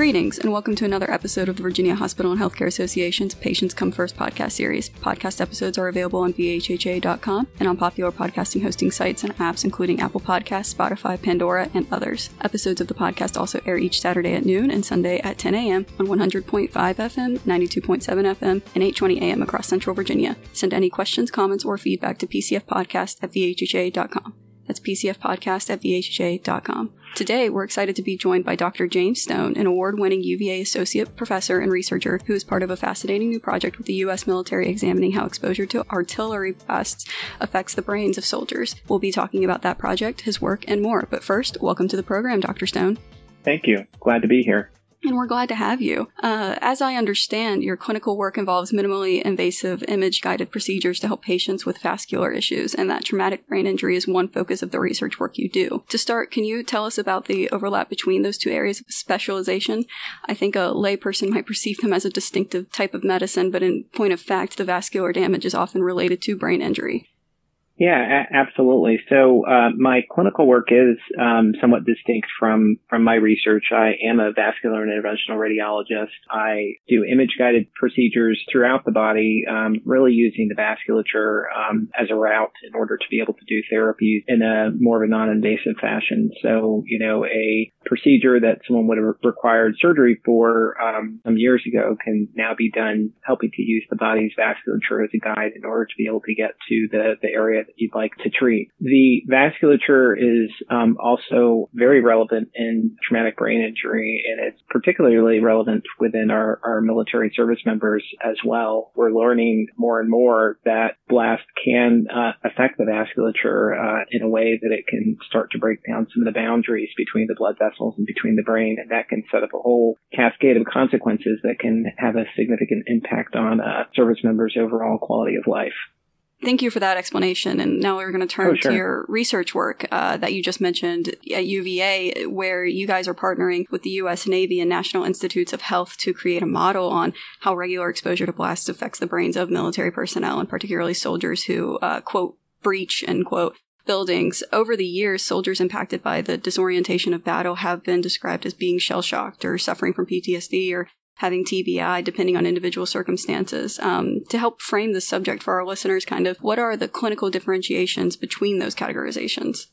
Greetings, and welcome to another episode of the Virginia Hospital and Healthcare Association's Patients Come First podcast series. Podcast episodes are available on VHHA.com and on popular podcasting hosting sites and apps, including Apple Podcasts, Spotify, Pandora, and others. Episodes of the podcast also air each Saturday at noon and Sunday at 10 a.m. on 100.5 FM, 92.7 FM, and 820 AM across Central Virginia. Send any questions, comments, or feedback to PCFpodcast at VHHA.com. That's PCFpodcast at VHHA.com. Today, we're excited to be joined by Dr. James Stone, an award winning UVA associate professor and researcher who is part of a fascinating new project with the U.S. military examining how exposure to artillery blasts affects the brains of soldiers. We'll be talking about that project, his work, and more. But first, welcome to the program, Dr. Stone. Thank you. Glad to be here and we're glad to have you. Uh, as I understand, your clinical work involves minimally invasive image guided procedures to help patients with vascular issues, and that traumatic brain injury is one focus of the research work you do. To start, can you tell us about the overlap between those two areas of specialization? I think a layperson might perceive them as a distinctive type of medicine, but in point of fact, the vascular damage is often related to brain injury. Yeah, a- absolutely. So uh, my clinical work is um, somewhat distinct from from my research. I am a vascular and interventional radiologist. I do image guided procedures throughout the body, um, really using the vasculature um, as a route in order to be able to do therapies in a more of a non-invasive fashion. So you know, a procedure that someone would have required surgery for um, some years ago can now be done helping to use the body's vasculature as a guide in order to be able to get to the the area that you'd like to treat. The vasculature is um, also very relevant in traumatic brain injury, and it's particularly relevant within our, our military service members as well. We're learning more and more that blast can uh, affect the vasculature uh, in a way that it can start to break down some of the boundaries between the blood vessels and between the brain, and that can set up a whole cascade of consequences that can have a significant impact on uh, service members' overall quality of life. Thank you for that explanation. And now we're going to turn oh, sure. to your research work uh, that you just mentioned at UVA, where you guys are partnering with the U.S. Navy and National Institutes of Health to create a model on how regular exposure to blasts affects the brains of military personnel, and particularly soldiers who, uh, quote, breach, end quote, buildings. Over the years, soldiers impacted by the disorientation of battle have been described as being shell shocked or suffering from PTSD or having TBI, depending on individual circumstances. Um, to help frame the subject for our listeners, kind of, what are the clinical differentiations between those categorizations?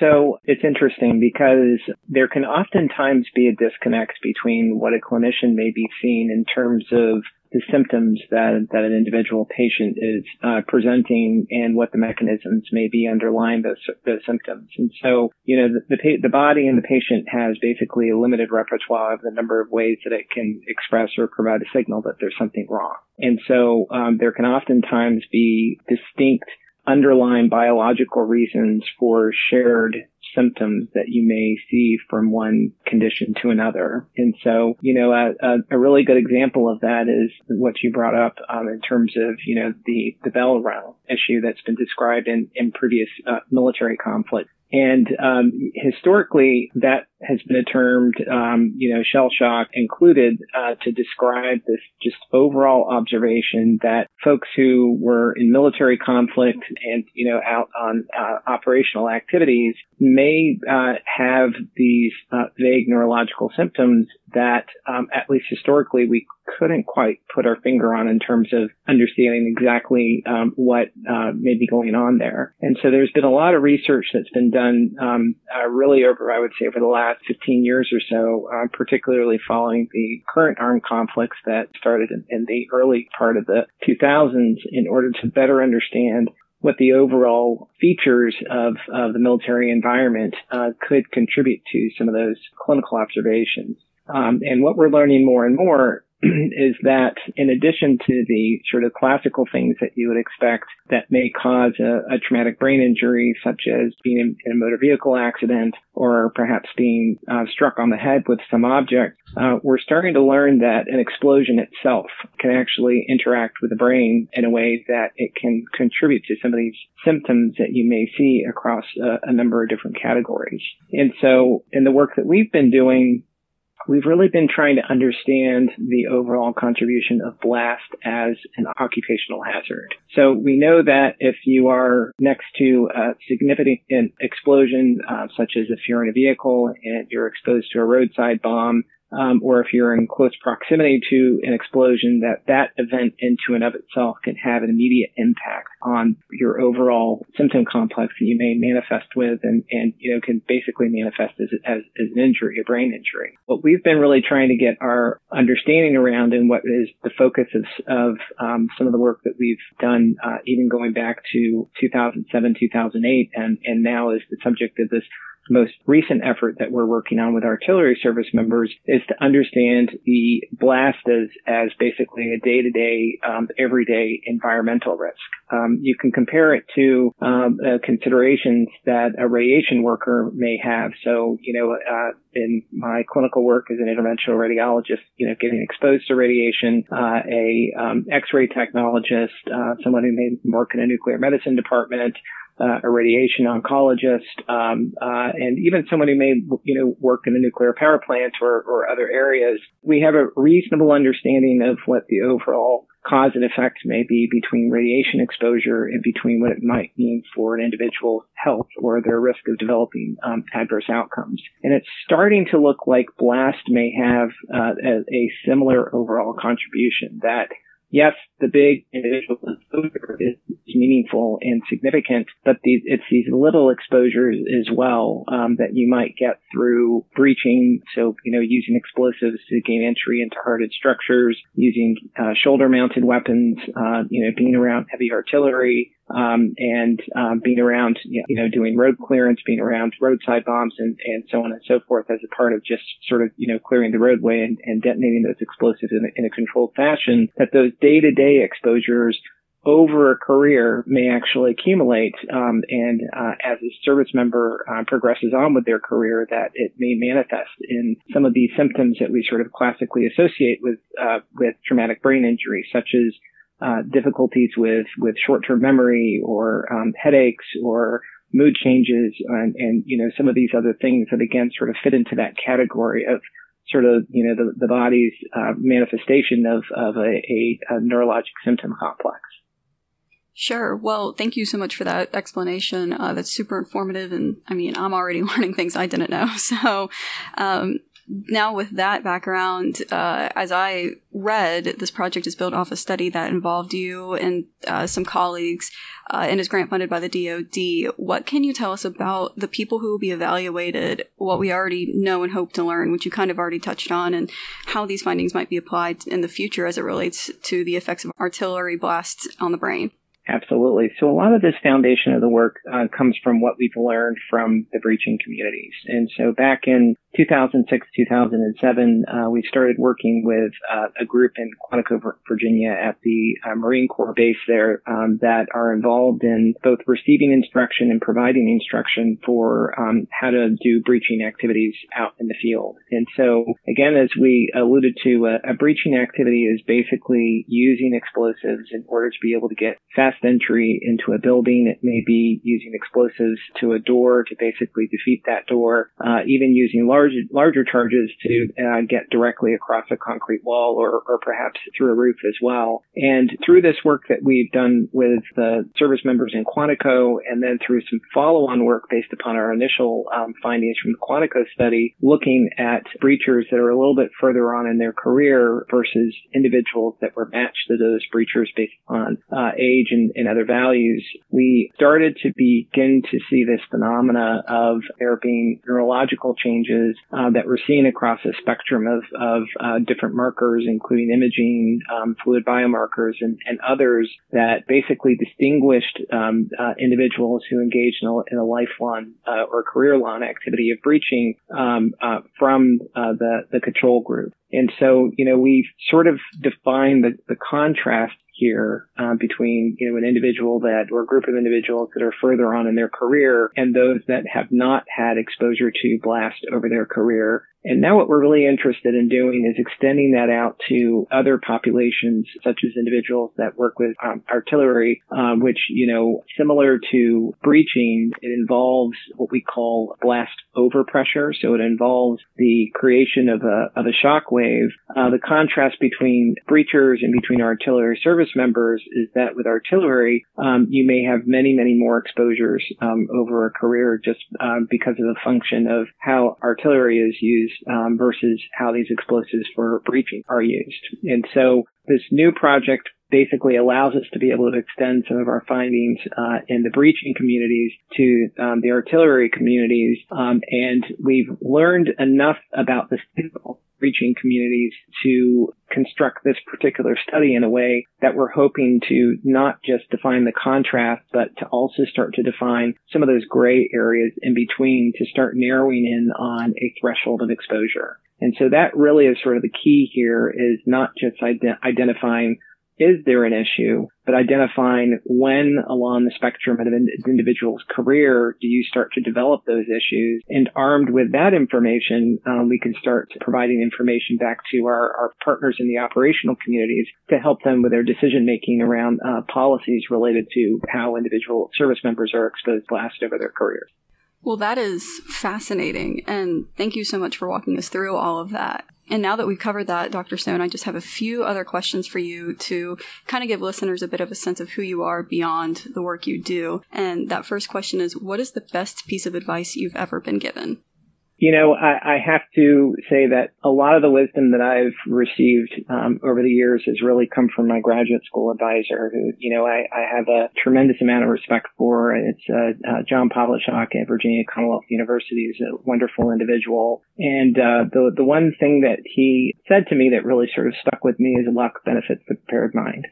So it's interesting because there can oftentimes be a disconnect between what a clinician may be seeing in terms of the symptoms that that an individual patient is uh, presenting and what the mechanisms may be underlying those those symptoms. And so, you know, the the, the body and the patient has basically a limited repertoire of the number of ways that it can express or provide a signal that there's something wrong. And so, um, there can oftentimes be distinct underlying biological reasons for shared symptoms that you may see from one condition to another. And so, you know, a, a really good example of that is what you brought up um, in terms of, you know, the, the bell round issue that's been described in, in previous uh, military conflicts. And um, historically, that has been termed, um, you know, shell shock included uh, to describe this just overall observation that folks who were in military conflict and, you know, out on uh, operational activities may uh, have these uh, vague neurological symptoms that, um, at least historically, we couldn't quite put our finger on in terms of understanding exactly um, what uh, may be going on there. And so there's been a lot of research that's been done um, uh, really over, I would say, over the last 15 years or so, uh, particularly following the current armed conflicts that started in, in the early part of the 2000s in order to better understand what the overall features of, of the military environment uh, could contribute to some of those clinical observations. Um, and what we're learning more and more is that in addition to the sort of classical things that you would expect that may cause a, a traumatic brain injury, such as being in, in, a motor vehicle accident or perhaps being uh, struck on the head with some object, uh, we're starting to learn that an explosion itself can actually interact with the brain in a way that it can contribute to some of these symptoms that you may see across a, a number of different categories. And so in the work that we've been doing, we've really been trying to understand the overall contribution of blast as an occupational hazard. So we know that if you are next to a significant explosion, uh, such as if you're in a vehicle and you're exposed to a roadside bomb, um, or if you're in close proximity to an explosion, that that event into and of itself can have an immediate impact on your overall symptom complex that you may manifest with and, and you know, can basically manifest as, as, as an injury, a brain injury. What we've been really trying to get our understanding around and what is the focus of, of um, some of the work that we've done, uh, even going back to 2007, 2008, and, and now is the subject of this most recent effort that we're working on with artillery service members is to understand the blast as, as basically a day-to-day, um, everyday environmental risk. Um, you can compare it to um, uh, considerations that a radiation worker may have. So, you know, uh, in my clinical work as an interventional radiologist, you know, getting exposed to radiation, uh, a um, X-ray technologist, uh, someone who may work in a nuclear medicine department, uh, a radiation oncologist, um, uh, and even someone who may, you know, work in a nuclear power plant or, or other areas, we have a reasonable understanding of what the overall cause and effect may be between radiation exposure and between what it might mean for an individual's health or their risk of developing um, adverse outcomes. And it's starting to look like blast may have uh, a, a similar overall contribution that yes, the big individual exposure is, meaningful and significant, but these, it's these little exposures as well um, that you might get through breaching. So, you know, using explosives to gain entry into hardened structures, using uh, shoulder-mounted weapons, uh, you know, being around heavy artillery, um, and um, being around, you know, doing road clearance, being around roadside bombs, and, and so on and so forth, as a part of just sort of, you know, clearing the roadway and, and detonating those explosives in a, in a controlled fashion. That those day-to-day exposures over a career may actually accumulate, um, and uh, as a service member uh, progresses on with their career, that it may manifest in some of these symptoms that we sort of classically associate with uh, with traumatic brain injury, such as uh, difficulties with with short-term memory or um, headaches or mood changes and, and, you know some of these other things that again sort of fit into that category of sort of you know the, the body's uh, manifestation of of a, a, a neurologic symptom complex. Sure. Well, thank you so much for that explanation. Uh, that's super informative, and I mean, I'm already learning things I didn't know. So, um, now with that background, uh, as I read, this project is built off a study that involved you and uh, some colleagues uh, and is grant funded by the DoD. What can you tell us about the people who will be evaluated, what we already know and hope to learn, which you kind of already touched on, and how these findings might be applied in the future as it relates to the effects of artillery blasts on the brain? Absolutely. So a lot of this foundation of the work uh, comes from what we've learned from the breaching communities. And so back in 2006, 2007, uh, we started working with uh, a group in Quantico, Virginia at the uh, Marine Corps base there um, that are involved in both receiving instruction and providing instruction for um, how to do breaching activities out in the field. And so again, as we alluded to, a, a breaching activity is basically using explosives in order to be able to get fast entry into a building. It may be using explosives to a door to basically defeat that door, uh, even using large, larger charges to uh, get directly across a concrete wall or, or perhaps through a roof as well. And through this work that we've done with the service members in Quantico and then through some follow-on work based upon our initial um, findings from the Quantico study, looking at breachers that are a little bit further on in their career versus individuals that were matched to those breachers based on uh, age and, and other values, we started to begin to see this phenomena of there being neurological changes uh, that we're seeing across a spectrum of, of uh, different markers, including imaging, um, fluid biomarkers, and, and, others that basically distinguished um, uh, individuals who engaged in a, in a lifelong uh, or career-long activity of breaching um, uh, from uh, the, the control group. And so, you know, we've sort of defined the, the contrast here uh, between you know an individual that or a group of individuals that are further on in their career and those that have not had exposure to blast over their career and now what we're really interested in doing is extending that out to other populations, such as individuals that work with um, artillery, um, which, you know, similar to breaching, it involves what we call blast overpressure. So it involves the creation of a, of a shock wave. Uh, the contrast between breachers and between artillery service service members is that with artillery, um, you may have many, many more exposures um, over a career just um, because of the function of how artillery is used um, versus how these explosives for breaching are used. And so this new project basically allows us to be able to extend some of our findings uh, in the breaching communities to um, the artillery communities. Um, and we've learned enough about the breaching communities to construct this particular study in a way that we're hoping to not just define the contrast, but to also start to define some of those gray areas in between to start narrowing in on a threshold of exposure. And so that really is sort of the key here is not just ident- identifying is there an issue, but identifying when along the spectrum of an individual's career do you start to develop those issues. And armed with that information, um, we can start providing information back to our, our, partners in the operational communities to help them with their decision making around uh, policies related to how individual service members are exposed blast over their careers. Well, that is fascinating. And thank you so much for walking us through all of that. And now that we've covered that, Dr. Stone, I just have a few other questions for you to kind of give listeners a bit of a sense of who you are beyond the work you do. And that first question is what is the best piece of advice you've ever been given? You know, I, I, have to say that a lot of the wisdom that I've received um, over the years has really come from my graduate school advisor, who, you know, I, I have a tremendous amount of respect for. It's uh, uh, John Povlishock at Virginia Commonwealth University. He's a wonderful individual. And uh, the, the one thing that he said to me that really sort of stuck with me is luck benefits the prepared mind.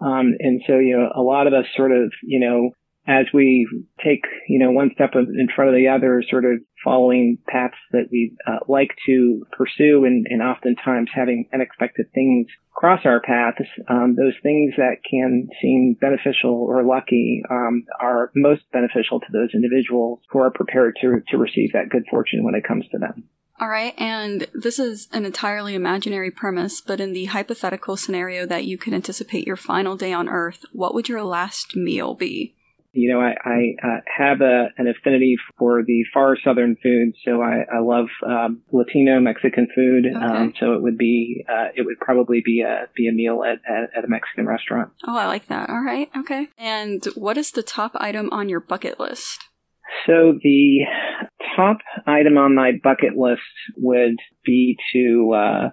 Um, and so, you know, a lot of us sort of, you know, as we take, you know, one step in front of the other, sort of following paths that we uh, like to pursue and, and, oftentimes having unexpected things cross our paths, um, those things that can seem beneficial or lucky um, are most beneficial to those individuals who are prepared to, to receive that good fortune when it comes to them. All right, and this is an entirely imaginary premise, but in the hypothetical scenario that you could anticipate your final day on Earth, what would your last meal be? You know, I, I uh, have a, an affinity for the far southern food, so I, I love um, Latino Mexican food. Okay. Um, so it would be, uh, it would probably be a be a meal at, at, at a Mexican restaurant. Oh, I like that. All right, okay. And what is the top item on your bucket list? So the top item on my bucket list would be to uh,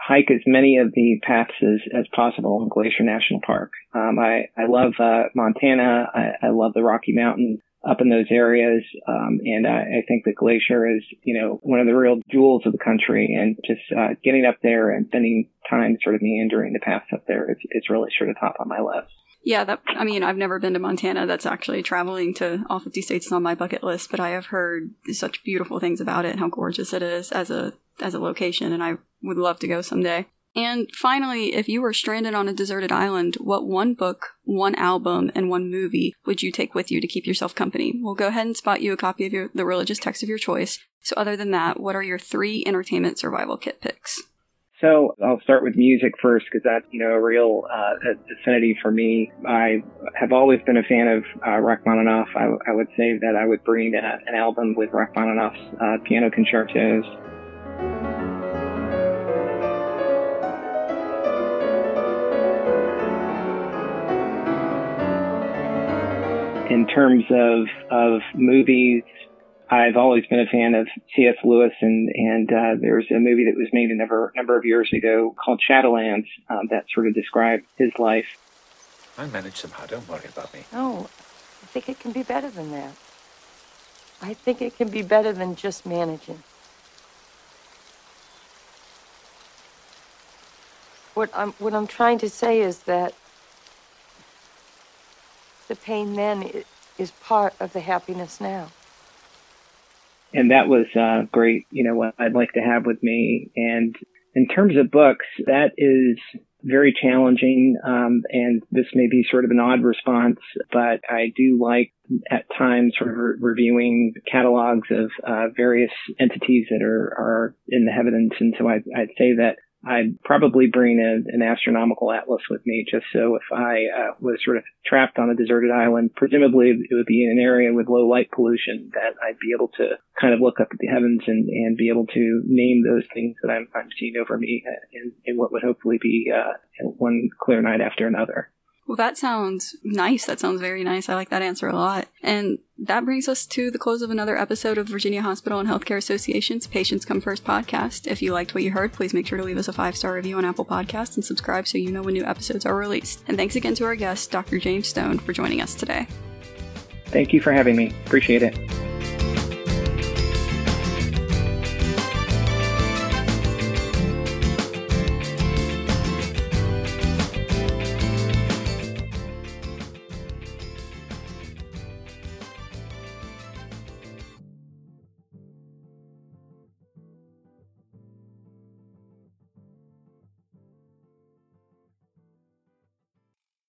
hike as many of the paths as, as possible in Glacier National Park. Um, I, I love uh, Montana. I, I love the Rocky Mountains up in those areas. Um, and I, I, think the glacier is, you know, one of the real jewels of the country. And just uh, getting up there and spending time sort of meandering the paths up there, it's, it's really sort of top on my list. Yeah, that I mean, I've never been to Montana. That's actually traveling to all 50 states is on my bucket list, but I have heard such beautiful things about it and how gorgeous it is as a as a location, and I would love to go someday. And finally, if you were stranded on a deserted island, what one book, one album, and one movie would you take with you to keep yourself company? We'll go ahead and spot you a copy of your, the religious text of your choice. So, other than that, what are your three entertainment survival kit picks? So I'll start with music first because that's you know a real uh, affinity for me. I have always been a fan of uh, Rachmaninoff. I, I would say that I would bring a, an album with Rachmaninoff's uh, piano concertos in terms of of movies, I've always been a fan of C.S. Lewis, and and uh, there's a movie that was made a number number of years ago called Shadowlands um, that sort of described his life. I manage somehow. Don't worry about me. No, I think it can be better than that. I think it can be better than just managing. What I'm what I'm trying to say is that the pain then is part of the happiness now. And that was uh, great, you know, what I'd like to have with me. And in terms of books, that is very challenging. Um, and this may be sort of an odd response, but I do like at times sort of re- reviewing catalogs of uh, various entities that are, are in the heavens. And so I, I'd say that I'd probably bring a, an astronomical atlas with me just so if I uh, was sort of trapped on a deserted island, presumably it would be in an area with low light pollution that I'd be able to kind of look up at the heavens and, and be able to name those things that I'm, I'm seeing over me in, in what would hopefully be uh, one clear night after another. Well, that sounds nice. That sounds very nice. I like that answer a lot. And that brings us to the close of another episode of Virginia Hospital and Healthcare Association's Patients Come First podcast. If you liked what you heard, please make sure to leave us a five star review on Apple Podcasts and subscribe so you know when new episodes are released. And thanks again to our guest, Dr. James Stone, for joining us today. Thank you for having me. Appreciate it.